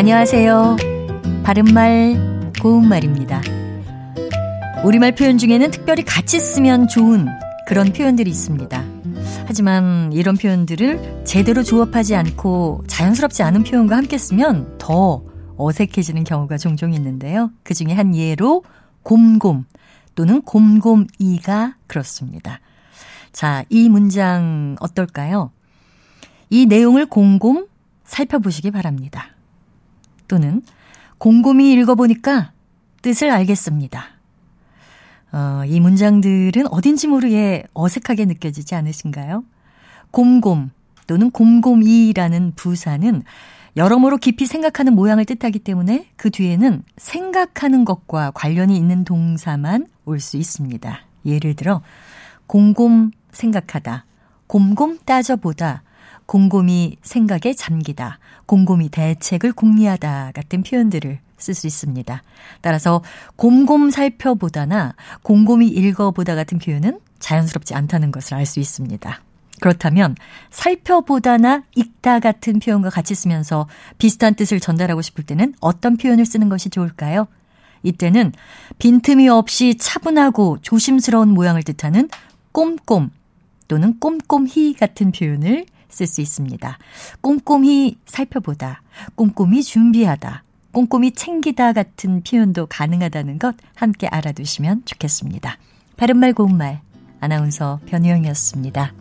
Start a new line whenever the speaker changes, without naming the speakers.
안녕하세요. 바른말, 고운말입니다. 우리말 표현 중에는 특별히 같이 쓰면 좋은 그런 표현들이 있습니다. 하지만 이런 표현들을 제대로 조합하지 않고 자연스럽지 않은 표현과 함께 쓰면 더 어색해지는 경우가 종종 있는데요. 그 중에 한 예로 곰곰 또는 곰곰이가 그렇습니다. 자, 이 문장 어떨까요? 이 내용을 곰곰 살펴보시기 바랍니다. 또는 곰곰이 읽어보니까 뜻을 알겠습니다. 어, 이 문장들은 어딘지 모르게 어색하게 느껴지지 않으신가요? 곰곰 또는 곰곰이라는 부사는 여러모로 깊이 생각하는 모양을 뜻하기 때문에 그 뒤에는 생각하는 것과 관련이 있는 동사만 올 수 있습니다. 예를 들어 곰곰 생각하다, 곰곰 따져보다, 곰곰이 생각에 잠기다, 곰곰이 대책을 궁리하다 같은 표현들을 쓸 수 있습니다. 따라서 곰곰 살펴보다나 곰곰이 읽어보다 같은 표현은 자연스럽지 않다는 것을 알 수 있습니다. 그렇다면 살펴보다나 읽다 같은 표현과 같이 쓰면서 비슷한 뜻을 전달하고 싶을 때는 어떤 표현을 쓰는 것이 좋을까요? 이때는 빈틈이 없이 차분하고 조심스러운 모양을 뜻하는 꼼꼼 또는 꼼꼼히 같은 표현을 쓸 수 있습니다. 꼼꼼히 살펴보다, 꼼꼼히 준비하다, 꼼꼼히 챙기다 같은 표현도 가능하다는 것 함께 알아두시면 좋겠습니다. 바른말 고운말 아나운서 변희영이었습니다.